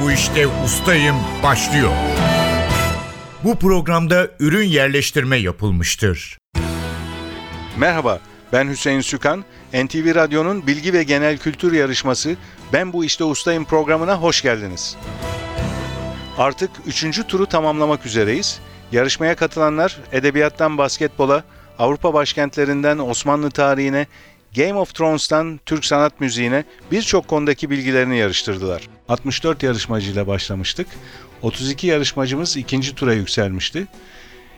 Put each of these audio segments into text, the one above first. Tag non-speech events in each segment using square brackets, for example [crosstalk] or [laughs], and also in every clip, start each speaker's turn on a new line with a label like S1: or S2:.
S1: Bu işte ustayım başlıyor. Bu programda ürün yerleştirme yapılmıştır.
S2: Merhaba, ben Hüseyin Sükan. NTV Radyo'nun bilgi ve genel kültür yarışması Ben Bu İşte Ustayım programına hoş geldiniz. Artık üçüncü turu tamamlamak üzereyiz. Yarışmaya katılanlar edebiyattan basketbola, Avrupa başkentlerinden Osmanlı tarihine, Game of Thrones'tan Türk sanat müziğine birçok konudaki bilgilerini yarıştırdılar. 64 yarışmacıyla başlamıştık. 32 yarışmacımız ikinci tura yükselmişti.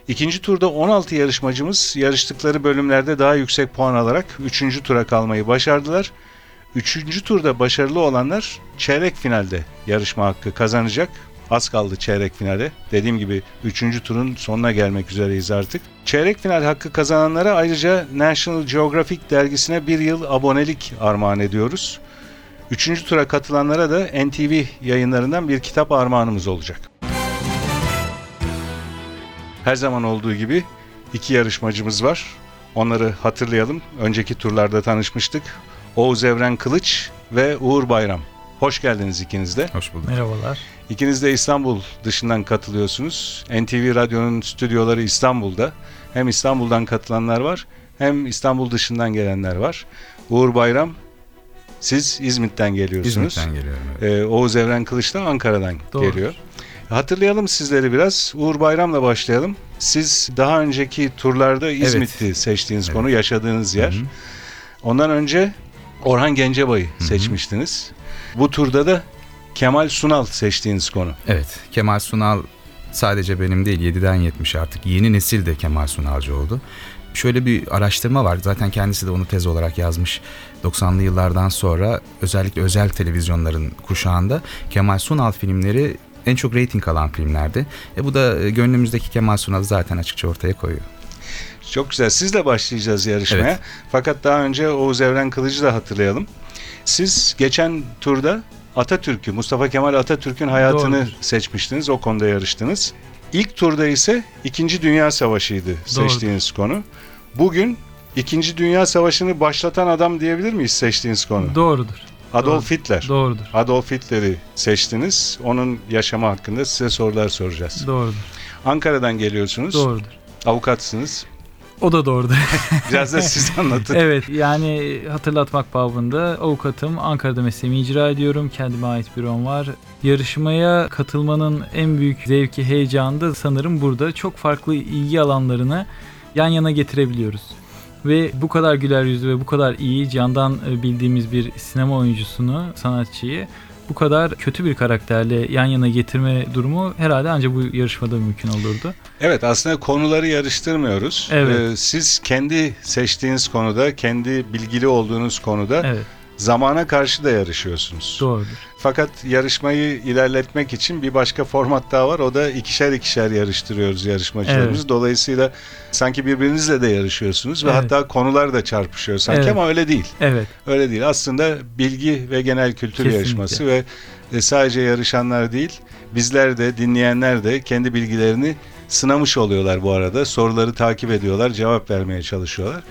S2: İkinci turda 16 yarışmacımız yarıştıkları bölümlerde daha yüksek puan alarak 3. tura kalmayı başardılar. Üçüncü turda başarılı olanlar çeyrek finalde yarışma hakkı kazanacak. Az kaldı çeyrek finale. Dediğim gibi 3. turun sonuna gelmek üzereyiz artık. Çeyrek final hakkı kazananlara ayrıca National Geographic dergisine bir yıl abonelik armağan ediyoruz. Üçüncü tura katılanlara da NTV yayınlarından bir kitap armağanımız olacak. Her zaman olduğu gibi iki yarışmacımız var. Onları hatırlayalım. Önceki turlarda tanışmıştık. Oğuz Evren Kılıç ve Uğur Bayram. Hoş geldiniz ikiniz de.
S3: Hoş bulduk.
S4: Merhabalar.
S2: İkiniz de İstanbul dışından katılıyorsunuz. NTV Radyo'nun stüdyoları İstanbul'da. Hem İstanbul'dan katılanlar var hem İstanbul dışından gelenler var. Uğur Bayram siz İzmit'ten geliyorsunuz.
S3: İzmit'ten geliyorum. Evet.
S2: Ee, Oğuz Evren Kılıç da Ankara'dan
S4: Doğru.
S2: geliyor. Hatırlayalım sizleri biraz. Uğur Bayram'la başlayalım. Siz daha önceki turlarda İzmit'ti seçtiğiniz
S3: Evet.
S2: konu, yaşadığınız yer.
S3: Hı hı.
S2: Ondan önce Orhan Gencebay'ı seçmiştiniz. Bu turda da Kemal Sunal seçtiğiniz konu.
S3: Evet, Kemal Sunal sadece benim değil 7'den 70 artık yeni nesil de Kemal Sunalcı oldu. Şöyle bir araştırma var. Zaten kendisi de onu tez olarak yazmış. 90'lı yıllardan sonra özellikle özel televizyonların kuşağında Kemal Sunal filmleri en çok reyting alan filmlerdi. E bu da e, gönlümüzdeki Kemal Sunal'ı zaten açıkça ortaya koyuyor.
S2: Çok güzel. Sizle başlayacağız yarışmaya.
S3: Evet.
S2: Fakat daha önce Oğuz Evren Kılıcı da hatırlayalım. Siz geçen turda Atatürk'ü, Mustafa Kemal Atatürk'ün hayatını
S4: Doğrudur.
S2: seçmiştiniz. O konuda yarıştınız. İlk turda ise İkinci Dünya Savaşı'ydı seçtiğiniz konu. Bugün İkinci Dünya Savaşı'nı başlatan adam diyebilir miyiz seçtiğiniz konu?
S4: Doğrudur.
S2: Adolf Hitler.
S4: Doğrudur.
S2: Adolf Hitler'i seçtiniz. Onun yaşamı hakkında size sorular soracağız.
S4: Doğrudur.
S2: Ankara'dan geliyorsunuz.
S4: Doğrudur.
S2: Avukatsınız.
S4: O da doğrudur. [laughs]
S2: Biraz da siz anlatın.
S4: evet yani hatırlatmak babında avukatım. Ankara'da mesleğimi icra ediyorum. Kendime ait bürom var. Yarışmaya katılmanın en büyük zevki, heyecanı da sanırım burada. Çok farklı ilgi alanlarını yan yana getirebiliyoruz. Ve bu kadar güler yüzlü ve bu kadar iyi candan e, bildiğimiz bir sinema oyuncusunu, sanatçıyı bu kadar kötü bir karakterle yan yana getirme durumu herhalde ancak bu yarışmada mümkün olurdu.
S2: Evet aslında konuları yarıştırmıyoruz.
S4: Evet.
S2: Ee, siz kendi seçtiğiniz konuda, kendi bilgili olduğunuz konuda
S4: Evet,
S2: zamana karşı da yarışıyorsunuz.
S4: doğrudur.
S2: Fakat yarışmayı ilerletmek için bir başka format daha var. O da ikişer ikişer yarıştırıyoruz yarışmacılarımızı.
S4: Evet.
S2: Dolayısıyla sanki birbirinizle de yarışıyorsunuz ve
S4: Evet.
S2: hatta konular da çarpışıyor sanki
S4: Evet.
S2: ama öyle değil.
S4: Evet,
S2: Öyle değil. Aslında bilgi ve genel kültür
S4: Kesinlikle.
S2: yarışması ve e, sadece yarışanlar değil, bizler de dinleyenler de kendi bilgilerini sınamış oluyorlar bu arada. Soruları takip ediyorlar, cevap vermeye çalışıyorlar.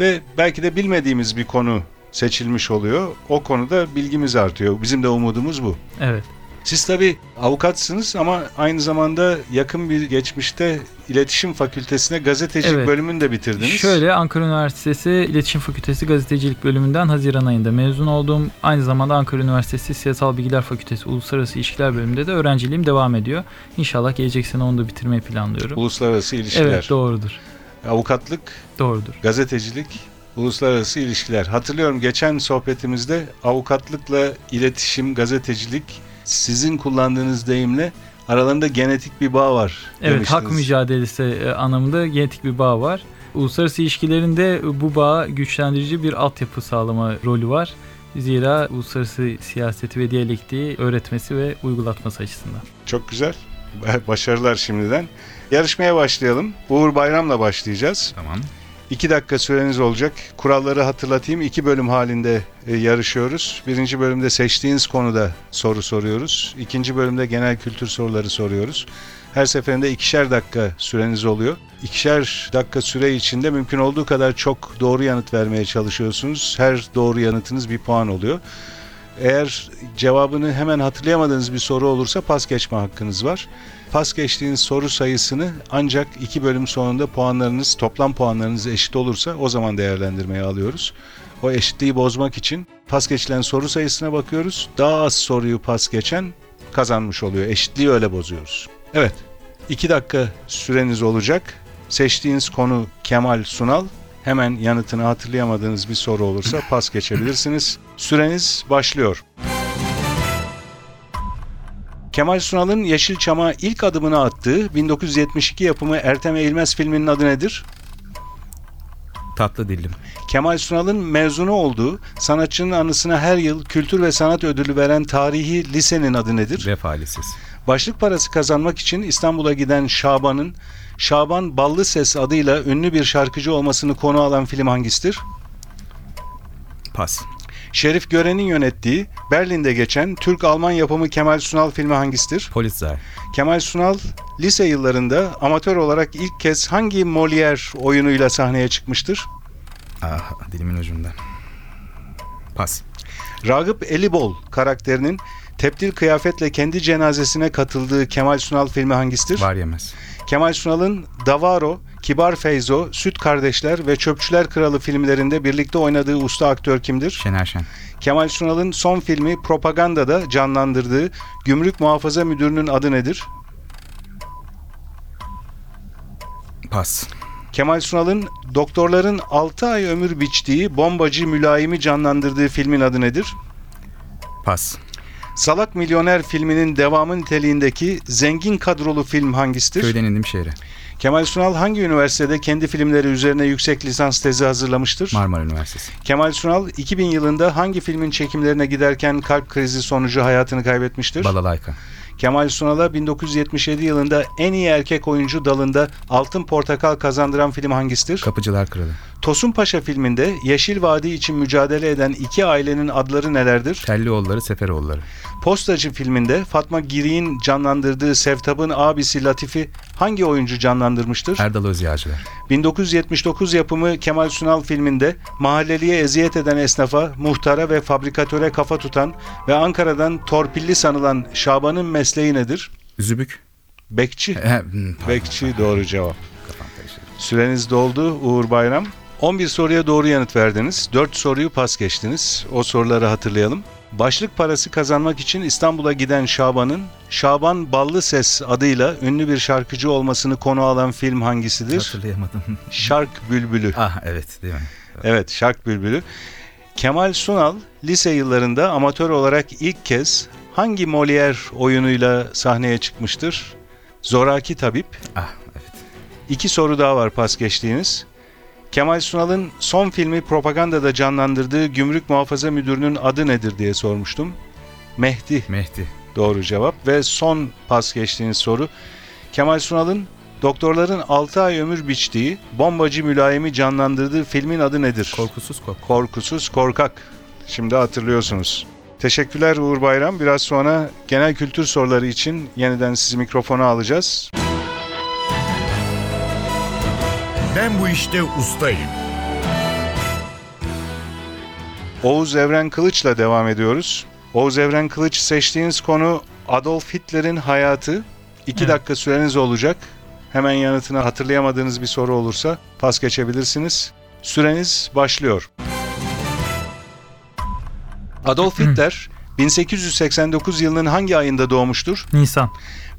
S2: Ve belki de bilmediğimiz bir konu seçilmiş oluyor. O konuda bilgimiz artıyor. Bizim de umudumuz bu.
S4: evet.
S2: Siz tabii avukatsınız ama aynı zamanda yakın bir geçmişte iletişim fakültesine gazetecilik
S4: Evet.
S2: bölümünü de bitirdiniz.
S4: Şöyle Ankara Üniversitesi İletişim Fakültesi Gazetecilik bölümünden Haziran ayında mezun oldum. Aynı zamanda Ankara Üniversitesi Siyasal Bilgiler Fakültesi Uluslararası İlişkiler bölümünde de öğrenciliğim devam ediyor. İnşallah gelecek sene onu da bitirmeyi planlıyorum.
S2: Uluslararası ilişkiler,
S4: Evet doğrudur.
S2: avukatlık,
S4: Doğrudur.
S2: gazetecilik, uluslararası ilişkiler. Hatırlıyorum geçen sohbetimizde avukatlıkla iletişim, gazetecilik sizin kullandığınız deyimle aralarında genetik bir bağ var
S4: Evet hak
S2: demiştiniz.
S4: mücadelesi e, anlamında genetik bir bağ var. Uluslararası ilişkilerinde bu bağa güçlendirici bir altyapı sağlama rolü var. Zira uluslararası siyaseti ve diyalektiği öğretmesi ve uygulatması açısından.
S2: Çok güzel. [laughs] Başarılar şimdiden. Yarışmaya başlayalım. Uğur Bayram'la başlayacağız.
S3: Tamam.
S2: İki dakika süreniz olacak. Kuralları hatırlatayım. İki bölüm halinde e, yarışıyoruz. Birinci bölümde seçtiğiniz konuda soru soruyoruz. İkinci bölümde genel kültür soruları soruyoruz. Her seferinde ikişer dakika süreniz oluyor. İkişer dakika süre içinde mümkün olduğu kadar çok doğru yanıt vermeye çalışıyorsunuz. Her doğru yanıtınız bir puan oluyor. Eğer cevabını hemen hatırlayamadığınız bir soru olursa pas geçme hakkınız var. Pas geçtiğiniz soru sayısını ancak iki bölüm sonunda puanlarınız, toplam puanlarınız eşit olursa o zaman değerlendirmeye alıyoruz. O eşitliği bozmak için pas geçilen soru sayısına bakıyoruz. Daha az soruyu pas geçen kazanmış oluyor. Eşitliği öyle bozuyoruz. Evet, iki dakika süreniz olacak. Seçtiğiniz konu Kemal Sunal. Hemen yanıtını hatırlayamadığınız bir soru olursa pas geçebilirsiniz. Süreniz başlıyor. Kemal Sunal'ın Yeşilçam'a ilk adımını attığı 1972 yapımı Ertem Eğilmez filminin adı nedir?
S3: Tatlı dillim.
S2: Kemal Sunal'ın mezunu olduğu, sanatçının anısına her yıl kültür ve sanat ödülü veren tarihi lisenin adı nedir?
S3: Vefa Lisesi.
S2: Başlık parası kazanmak için İstanbul'a giden Şaban'ın Şaban Ballı Ses adıyla ünlü bir şarkıcı olmasını konu alan film hangisidir?
S3: Pas.
S2: Şerif Gören'in yönettiği, Berlin'de geçen Türk-Alman yapımı Kemal Sunal filmi hangisidir?
S3: Polizei.
S2: Kemal Sunal lise yıllarında amatör olarak ilk kez hangi Molière oyunuyla sahneye çıkmıştır?
S3: Ah dilimin ucunda. Pas.
S2: Ragıp Elibol karakterinin tepdil kıyafetle kendi cenazesine katıldığı Kemal Sunal filmi hangisidir?
S3: Var yemez.
S2: Kemal Sunal'ın Davaro, Kibar Feyzo, Süt Kardeşler ve Çöpçüler Kralı filmlerinde birlikte oynadığı usta aktör kimdir?
S3: Şener Şen.
S2: Kemal Sunal'ın son filmi Propaganda'da canlandırdığı Gümrük Muhafaza Müdürü'nün adı nedir?
S3: Pas.
S2: Kemal Sunal'ın doktorların 6 ay ömür biçtiği bombacı mülayimi canlandırdığı filmin adı nedir?
S3: Pas.
S2: Salak Milyoner filminin devamı niteliğindeki zengin kadrolu film hangisidir?
S3: Köyden indim şehre.
S2: Kemal Sunal hangi üniversitede kendi filmleri üzerine yüksek lisans tezi hazırlamıştır?
S3: Marmara Üniversitesi.
S2: Kemal Sunal 2000 yılında hangi filmin çekimlerine giderken kalp krizi sonucu hayatını kaybetmiştir?
S3: Balalayka.
S2: Kemal Sunal'a 1977 yılında en iyi erkek oyuncu dalında Altın Portakal kazandıran film hangisidir?
S3: Kapıcılar Kralı.
S2: Tosun Paşa filminde Yeşil Vadi için mücadele eden iki ailenin adları nelerdir?
S3: Tellioğulları, Seferoğulları.
S2: Postacı filminde Fatma Giri'nin canlandırdığı Sevtab'ın abisi Latif'i hangi oyuncu canlandırmıştır?
S3: Erdal Özyağcılar.
S2: 1979 yapımı Kemal Sunal filminde mahalleliye eziyet eden esnafa, muhtara ve fabrikatöre kafa tutan ve Ankara'dan torpilli sanılan Şaban'ın mesleği nedir?
S3: Zübük.
S2: Bekçi.
S3: Hmm.
S2: Bekçi doğru cevap. Süreniz doldu Uğur Bayram. 11 soruya doğru yanıt verdiniz. 4 soruyu pas geçtiniz. O soruları hatırlayalım. Başlık parası kazanmak için İstanbul'a giden Şaban'ın Şaban Ballı Ses adıyla ünlü bir şarkıcı olmasını konu alan film hangisidir?
S3: Hatırlayamadım. [laughs]
S2: Şark Bülbülü.
S3: ah evet değil mi?
S2: Evet, Şark Bülbülü. Kemal Sunal lise yıllarında amatör olarak ilk kez hangi Molière oyunuyla sahneye çıkmıştır? Zoraki Tabip.
S3: Ah evet.
S2: İki soru daha var pas geçtiğiniz. Kemal Sunal'ın son filmi Propaganda'da canlandırdığı Gümrük Muhafaza Müdürü'nün adı nedir diye sormuştum. Mehdi
S3: Mehdi.
S2: doğru cevap ve son pas geçtiğiniz soru. Kemal Sunal'ın doktorların 6 ay ömür biçtiği bombacı mülayimi canlandırdığı filmin adı nedir?
S3: Korkusuz kork.
S2: Korkusuz Korkak. Şimdi hatırlıyorsunuz. Teşekkürler Uğur Bayram. Biraz sonra genel kültür soruları için yeniden sizi mikrofona alacağız.
S1: Ben bu işte ustayım.
S2: Oğuz Evren Kılıç'la devam ediyoruz. Oğuz Evren Kılıç seçtiğiniz konu Adolf Hitler'in hayatı. 2
S4: Evet.
S2: dakika süreniz olacak. Hemen yanıtını hatırlayamadığınız bir soru olursa pas geçebilirsiniz. Süreniz başlıyor. Adolf Hitler [clears throat] 1889 yılının hangi ayında doğmuştur?
S4: Nisan.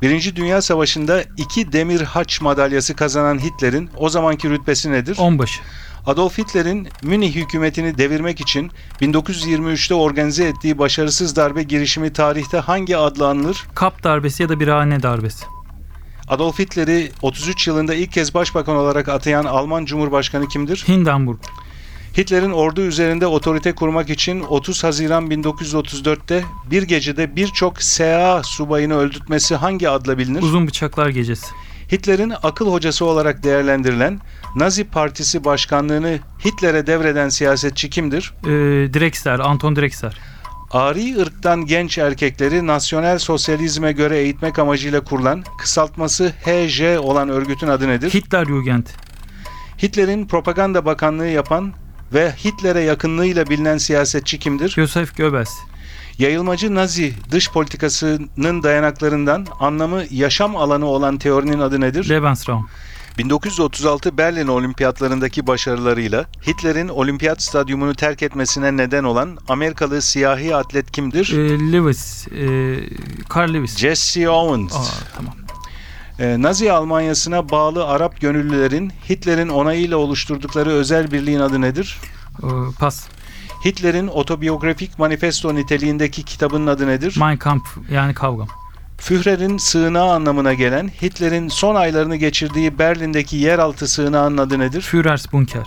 S2: Birinci Dünya Savaşı'nda iki demir haç madalyası kazanan Hitler'in o zamanki rütbesi nedir?
S4: Onbaşı.
S2: Adolf Hitler'in Münih hükümetini devirmek için 1923'te organize ettiği başarısız darbe girişimi tarihte hangi adla anılır?
S4: Kap darbesi ya da birhane darbesi.
S2: Adolf Hitler'i 33 yılında ilk kez başbakan olarak atayan Alman Cumhurbaşkanı kimdir?
S4: Hindenburg.
S2: Hitler'in ordu üzerinde otorite kurmak için 30 Haziran 1934'te bir gecede birçok SA subayını öldürtmesi hangi adla bilinir?
S4: Uzun bıçaklar gecesi.
S2: Hitler'in akıl hocası olarak değerlendirilen Nazi Partisi başkanlığını Hitler'e devreden siyasetçi kimdir?
S4: Ee, Drexler. Anton Drexler.
S2: Ari ırktan genç erkekleri nasyonel sosyalizme göre eğitmek amacıyla kurulan kısaltması HJ olan örgütün adı nedir?
S4: Hitlerjugend.
S2: Hitler'in propaganda bakanlığı yapan ve Hitler'e yakınlığıyla bilinen siyasetçi kimdir?
S4: Joseph Goebbels.
S2: Yayılmacı Nazi dış politikasının dayanaklarından anlamı yaşam alanı olan teorinin adı nedir?
S4: Lebensraum.
S2: 1936 Berlin Olimpiyatlarındaki başarılarıyla Hitler'in olimpiyat stadyumunu terk etmesine neden olan Amerikalı siyahi atlet kimdir?
S4: Ee, Lewis. E, Carl Lewis.
S2: Jesse Owens.
S4: Aa, tamam.
S2: Ee, Nazi Almanyası'na bağlı Arap gönüllülerin Hitler'in onayıyla oluşturdukları özel birliğin adı nedir?
S4: Ee, pas.
S2: Hitler'in otobiyografik manifesto niteliğindeki kitabının adı nedir?
S4: Mein Kampf yani kavgam.
S2: Führer'in sığınağı anlamına gelen Hitler'in son aylarını geçirdiği Berlin'deki yeraltı sığınağının adı nedir?
S4: Führers Bunker.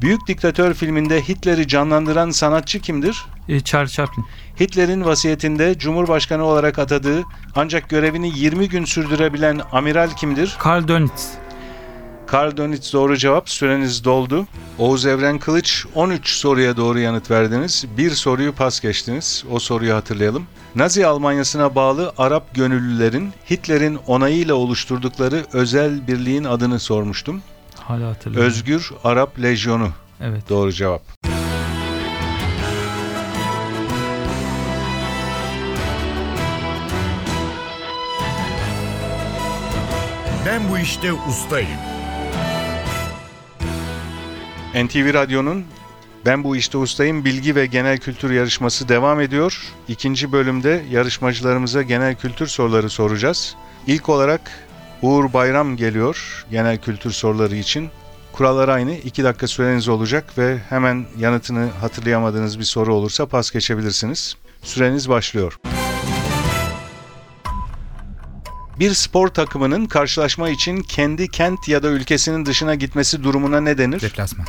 S2: Büyük Diktatör filminde Hitler'i canlandıran sanatçı kimdir?
S4: Ee, Charles Chaplin.
S2: Hitler'in vasiyetinde Cumhurbaşkanı olarak atadığı ancak görevini 20 gün sürdürebilen amiral kimdir?
S4: Karl Dönitz.
S2: Karl Dönitz doğru cevap. Süreniz doldu. Oğuz Evren Kılıç 13 soruya doğru yanıt verdiniz. Bir soruyu pas geçtiniz. O soruyu hatırlayalım. Nazi Almanyası'na bağlı Arap gönüllülerin Hitler'in onayıyla oluşturdukları özel birliğin adını sormuştum.
S4: Hala hatırlıyorum.
S2: Özgür Arap Lejyonu
S4: Evet.
S2: doğru cevap.
S1: Ben bu işte ustayım.
S2: NTV Radyo'nun Ben Bu İşte Ustayım bilgi ve genel kültür yarışması devam ediyor. İkinci bölümde yarışmacılarımıza genel kültür soruları soracağız. İlk olarak Uğur Bayram geliyor genel kültür soruları için. Kurallar aynı. 2 dakika süreniz olacak ve hemen yanıtını hatırlayamadığınız bir soru olursa pas geçebilirsiniz. Süreniz başlıyor. Bir spor takımının karşılaşma için kendi kent ya da ülkesinin dışına gitmesi durumuna ne denir?
S3: Deplasman.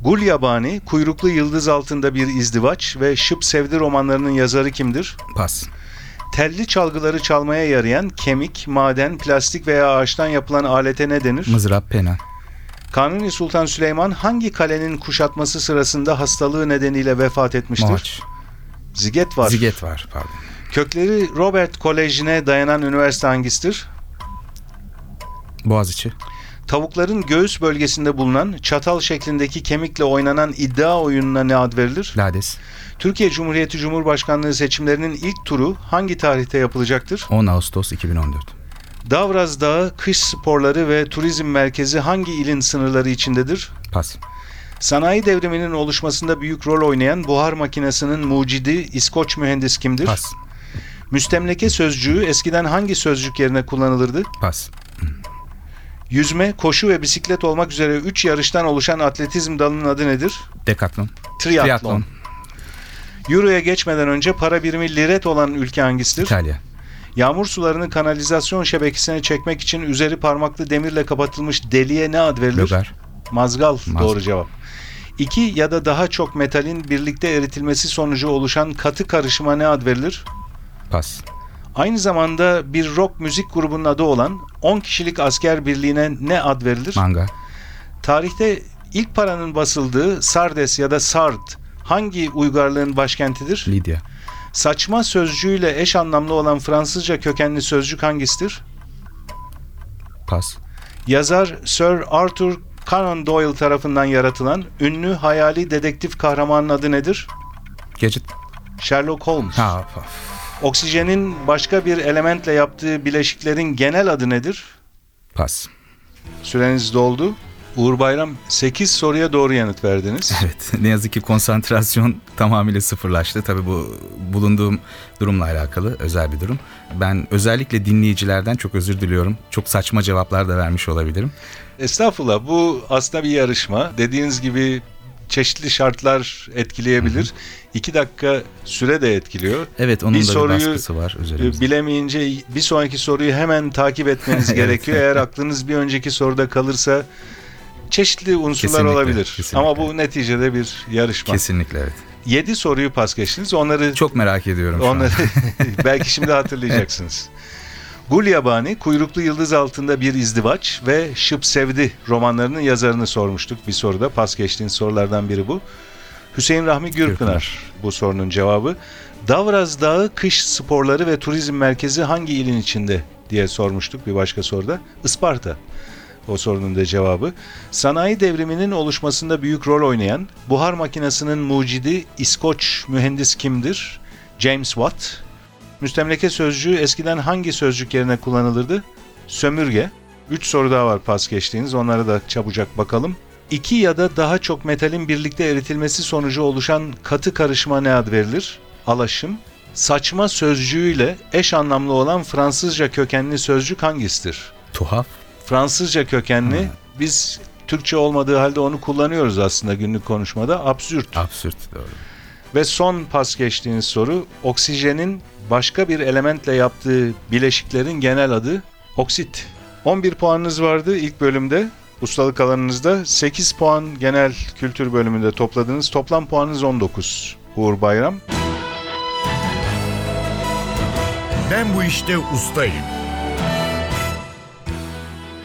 S2: Gul Yabani, Kuyruklu Yıldız Altında Bir İzdivaç ve Şıp Sevdi romanlarının yazarı kimdir?
S3: Pas.
S2: Telli çalgıları çalmaya yarayan kemik, maden, plastik veya ağaçtan yapılan alete ne denir?
S3: Mızrap, pena.
S2: Kanuni Sultan Süleyman hangi kalenin kuşatması sırasında hastalığı nedeniyle vefat etmiştir?
S3: Moğaç.
S2: Ziget var.
S3: Ziget var pardon.
S2: Kökleri Robert Koleji'ne dayanan üniversite hangisidir?
S3: Boğaziçi.
S2: Tavukların göğüs bölgesinde bulunan çatal şeklindeki kemikle oynanan iddia oyununa ne ad verilir?
S3: Lades.
S2: Türkiye Cumhuriyeti Cumhurbaşkanlığı seçimlerinin ilk turu hangi tarihte yapılacaktır?
S3: 10 Ağustos 2014.
S2: Davraz Dağı Kış Sporları ve Turizm Merkezi hangi ilin sınırları içindedir?
S3: Pas.
S2: Sanayi devriminin oluşmasında büyük rol oynayan buhar makinesinin mucidi İskoç mühendis kimdir?
S3: Pas.
S2: Müstemleke sözcüğü eskiden hangi sözcük yerine kullanılırdı?
S3: Pas.
S2: Yüzme, koşu ve bisiklet olmak üzere 3 yarıştan oluşan atletizm dalının adı nedir?
S3: Dekatlon.
S2: Triatlon.
S3: Triatlon.
S2: Euro'ya geçmeden önce para birimi liret olan ülke hangisidir?
S3: İtalya.
S2: Yağmur sularını kanalizasyon şebekesine çekmek için üzeri parmaklı demirle kapatılmış deliğe ne ad verilir?
S3: Logar.
S2: Mazgal,
S3: Mazgal.
S2: doğru cevap. İki ya da daha çok metalin birlikte eritilmesi sonucu oluşan katı karışıma ne ad verilir?
S3: Pas.
S2: Aynı zamanda bir rock müzik grubunun adı olan 10 kişilik asker birliğine ne ad verilir?
S3: Manga.
S2: Tarihte ilk paranın basıldığı Sardes ya da Sard hangi uygarlığın başkentidir?
S3: Lidya.
S2: Saçma sözcüğüyle eş anlamlı olan Fransızca kökenli sözcük hangisidir?
S3: Pas.
S2: Yazar Sir Arthur Conan Doyle tarafından yaratılan ünlü hayali dedektif kahramanın adı nedir?
S3: Gadget.
S2: Sherlock Holmes.
S3: Ha, pa-
S2: Oksijenin başka bir elementle yaptığı bileşiklerin genel adı nedir?
S3: pas.
S2: Süreniz doldu. Uğur Bayram 8 soruya doğru yanıt verdiniz. [laughs]
S3: Evet. Ne yazık ki konsantrasyon tamamıyla sıfırlaştı. Tabii bu bulunduğum durumla alakalı özel bir durum. Ben özellikle dinleyicilerden çok özür diliyorum. Çok saçma cevaplar da vermiş olabilirim.
S2: Estağfurullah bu aslında bir yarışma. Dediğiniz gibi çeşitli şartlar etkileyebilir. 2 dakika süre de etkiliyor.
S3: Evet onun
S2: Bir
S3: da
S2: soruyu,
S3: bir baskısı var üzerimizde.
S2: Bilemeyince bir sonraki soruyu hemen takip etmeniz [laughs] gerekiyor. Eğer aklınız bir önceki soruda kalırsa çeşitli unsurlar
S3: Kesinlikle,
S2: olabilir.
S3: kesinlikle.
S2: Ama bu neticede bir yarışma.
S3: Kesinlikle evet.
S2: 7 soruyu pas geçtiniz. Onları
S3: Çok merak ediyorum
S2: onları [laughs] belki şimdi hatırlayacaksınız. [laughs] Gul Yabani, Kuyruklu Yıldız Altında Bir İzdivaç ve Şıp Sevdi romanlarının yazarını sormuştuk bir soruda. Pas geçtiğiniz sorulardan biri bu. Hüseyin Rahmi Gürpınar
S3: Gürpınar.
S2: bu sorunun cevabı. Davraz Dağı Kış Sporları ve Turizm Merkezi hangi ilin içinde diye sormuştuk bir başka soruda. Isparta. O sorunun da cevabı. Sanayi devriminin oluşmasında büyük rol oynayan buhar makinesinin mucidi İskoç mühendis kimdir? James Watt. Müstemleke sözcüğü eskiden hangi sözcük yerine kullanılırdı? Sömürge. 3 soru daha var pas geçtiğiniz. Onlara da çabucak bakalım. İki ya da daha çok metalin birlikte eritilmesi sonucu oluşan katı karışıma ne ad verilir? Alaşım. Saçma sözcüğüyle eş anlamlı olan Fransızca kökenli sözcük hangisidir?
S3: Tuhaf.
S2: Fransızca kökenli biz Türkçe olmadığı halde onu kullanıyoruz aslında günlük konuşmada. Absürt.
S3: Absürt doğru.
S2: Ve son pas geçtiğiniz soru oksijenin başka bir elementle yaptığı bileşiklerin genel adı oksit. 11 puanınız vardı ilk bölümde. Ustalık alanınızda 8 puan genel kültür bölümünde topladınız. Toplam puanınız 19. Uğur Bayram.
S1: Ben bu işte ustayım.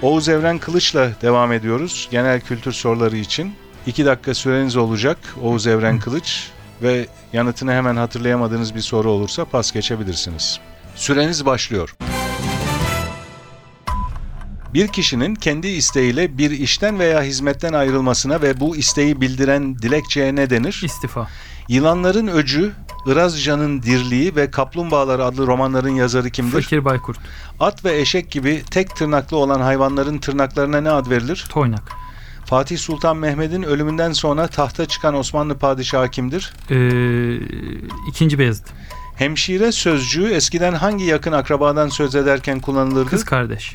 S2: Oğuz Evren Kılıç'la devam ediyoruz. Genel kültür soruları için. 2 dakika süreniz olacak Oğuz Evren Kılıç ve yanıtını hemen hatırlayamadığınız bir soru olursa pas geçebilirsiniz. Süreniz başlıyor. Bir kişinin kendi isteğiyle bir işten veya hizmetten ayrılmasına ve bu isteği bildiren dilekçeye ne denir?
S4: İstifa.
S2: Yılanların Öcü, Irazcan'ın Dirliği ve Kaplumbağalar adlı romanların yazarı kimdir?
S4: Fakir Baykurt.
S2: At ve eşek gibi tek tırnaklı olan hayvanların tırnaklarına ne ad verilir?
S4: Toynak.
S2: Fatih Sultan Mehmet'in ölümünden sonra tahta çıkan Osmanlı padişahı kimdir?
S4: Ee, ikinci Beyazıt.
S2: Hemşire sözcüğü eskiden hangi yakın akrabadan söz ederken kullanılırdı?
S4: Kız kardeş.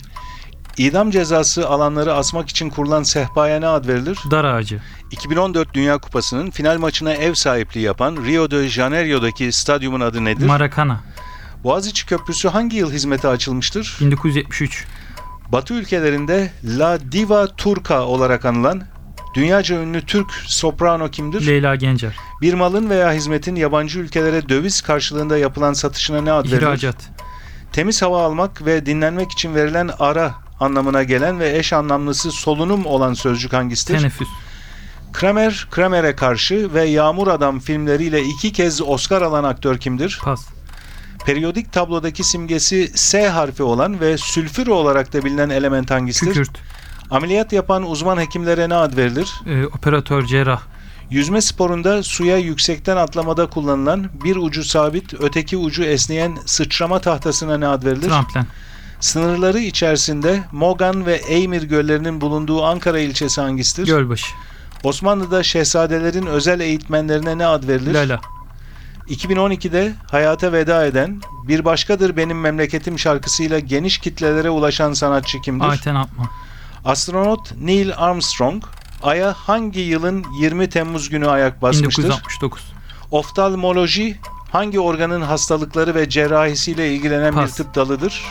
S2: İdam cezası alanları asmak için kurulan sehpaya ne ad verilir?
S4: Dar ağacı.
S2: 2014 Dünya Kupası'nın final maçına ev sahipliği yapan Rio de Janeiro'daki stadyumun adı nedir?
S4: Maracana.
S2: Boğaziçi Köprüsü hangi yıl hizmete açılmıştır?
S4: 1973.
S2: Batı ülkelerinde La Diva Turca olarak anılan dünyaca ünlü Türk soprano kimdir?
S4: Leyla Gencer.
S2: Bir malın veya hizmetin yabancı ülkelere döviz karşılığında yapılan satışına ne ad verilir?
S4: İhracat.
S2: Temiz hava almak ve dinlenmek için verilen ara anlamına gelen ve eş anlamlısı solunum olan sözcük hangisidir?
S4: Teneffüs.
S2: Kramer, Kramer'e karşı ve Yağmur Adam filmleriyle iki kez Oscar alan aktör kimdir?
S4: Pas.
S2: Periyodik tablodaki simgesi S harfi olan ve sülfür olarak da bilinen element hangisidir?
S4: Kükürt.
S2: Ameliyat yapan uzman hekimlere ne ad verilir?
S4: Ee, operatör cerrah.
S2: Yüzme sporunda suya yüksekten atlamada kullanılan bir ucu sabit, öteki ucu esneyen sıçrama tahtasına ne ad verilir?
S4: Tramplen.
S2: Sınırları içerisinde Mogan ve Eymir göllerinin bulunduğu Ankara ilçesi hangisidir?
S4: Gölbaşı.
S2: Osmanlı'da şehzadelerin özel eğitmenlerine ne ad verilir?
S4: Lala.
S2: 2012'de hayata veda eden Bir Başkadır Benim Memleketim şarkısıyla geniş kitlelere ulaşan sanatçı kimdir?
S4: Ayten Apma.
S2: Astronot Neil Armstrong Ay'a hangi yılın 20 Temmuz günü ayak basmıştır?
S4: 1969.
S2: Oftalmoloji hangi organın hastalıkları ve cerrahisiyle ilgilenen
S4: Pas.
S2: bir tıp dalıdır?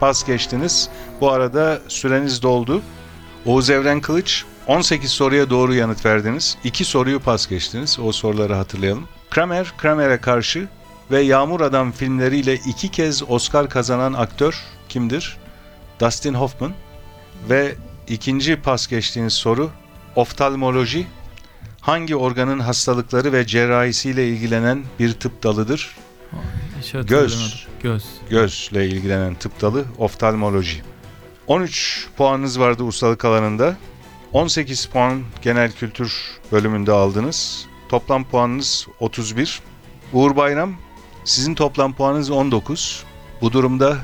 S2: Pas geçtiniz. Bu arada süreniz doldu. Oğuz Evren Kılıç 18 soruya doğru yanıt verdiniz. 2 soruyu pas geçtiniz. O soruları hatırlayalım. Kramer, Kramer'e karşı ve Yağmur Adam filmleriyle iki kez Oscar kazanan aktör kimdir? Dustin Hoffman. Ve ikinci pas geçtiğiniz soru oftalmoloji hangi organın hastalıkları ve cerrahisiyle ilgilenen bir tıp dalıdır?
S4: Hatırlamadım. Göz.
S2: Gözle ilgilenen tıp dalı oftalmoloji. 13 puanınız vardı ustalık alanında. 18 puan genel kültür bölümünde aldınız. Toplam puanınız 31. Uğur Bayram, sizin toplam puanınız 19. Bu durumda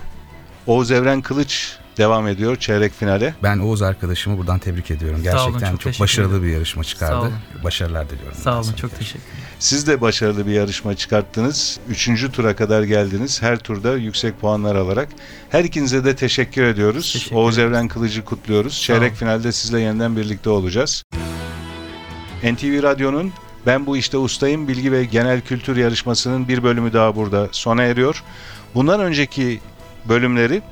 S2: Oğuz Evren Kılıç devam ediyor çeyrek finale.
S3: Ben Oğuz arkadaşımı buradan tebrik ediyorum.
S4: Sağ olun,
S3: Gerçekten
S4: çok
S3: çok,
S4: teşekkür
S3: başarılı
S4: ederim.
S3: bir yarışma
S4: Sağ
S3: çıkardı.
S4: olun.
S3: Başarılar diliyorum.
S4: Sağ olun. Çok teşekkür
S2: Siz de başarılı bir yarışma çıkarttınız. Üçüncü tura kadar geldiniz. Her turda yüksek puanlar alarak. Her ikinize de teşekkür ediyoruz.
S4: Teşekkür
S2: Oğuz
S4: ederim.
S2: Evren Kılıcı kutluyoruz. Çeyrek
S4: olun.
S2: finalde sizle yeniden birlikte olacağız. NTV Radyo'nun Ben Bu İşte Ustayım bilgi ve genel kültür yarışmasının bir bölümü daha burada sona eriyor. Bundan önceki bölümleri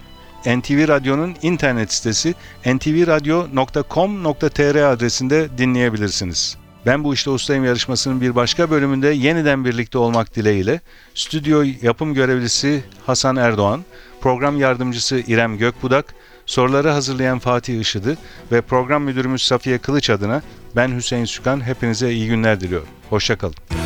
S2: NTV Radyo'nun internet sitesi ntvradio.com.tr adresinde dinleyebilirsiniz. Ben bu işte ustayım yarışmasının bir başka bölümünde yeniden birlikte olmak dileğiyle stüdyo yapım görevlisi Hasan Erdoğan, program yardımcısı İrem Gökbudak, soruları hazırlayan Fatih Işıdı ve program müdürümüz Safiye Kılıç adına ben Hüseyin Sükan hepinize iyi günler diliyorum. Hoşçakalın.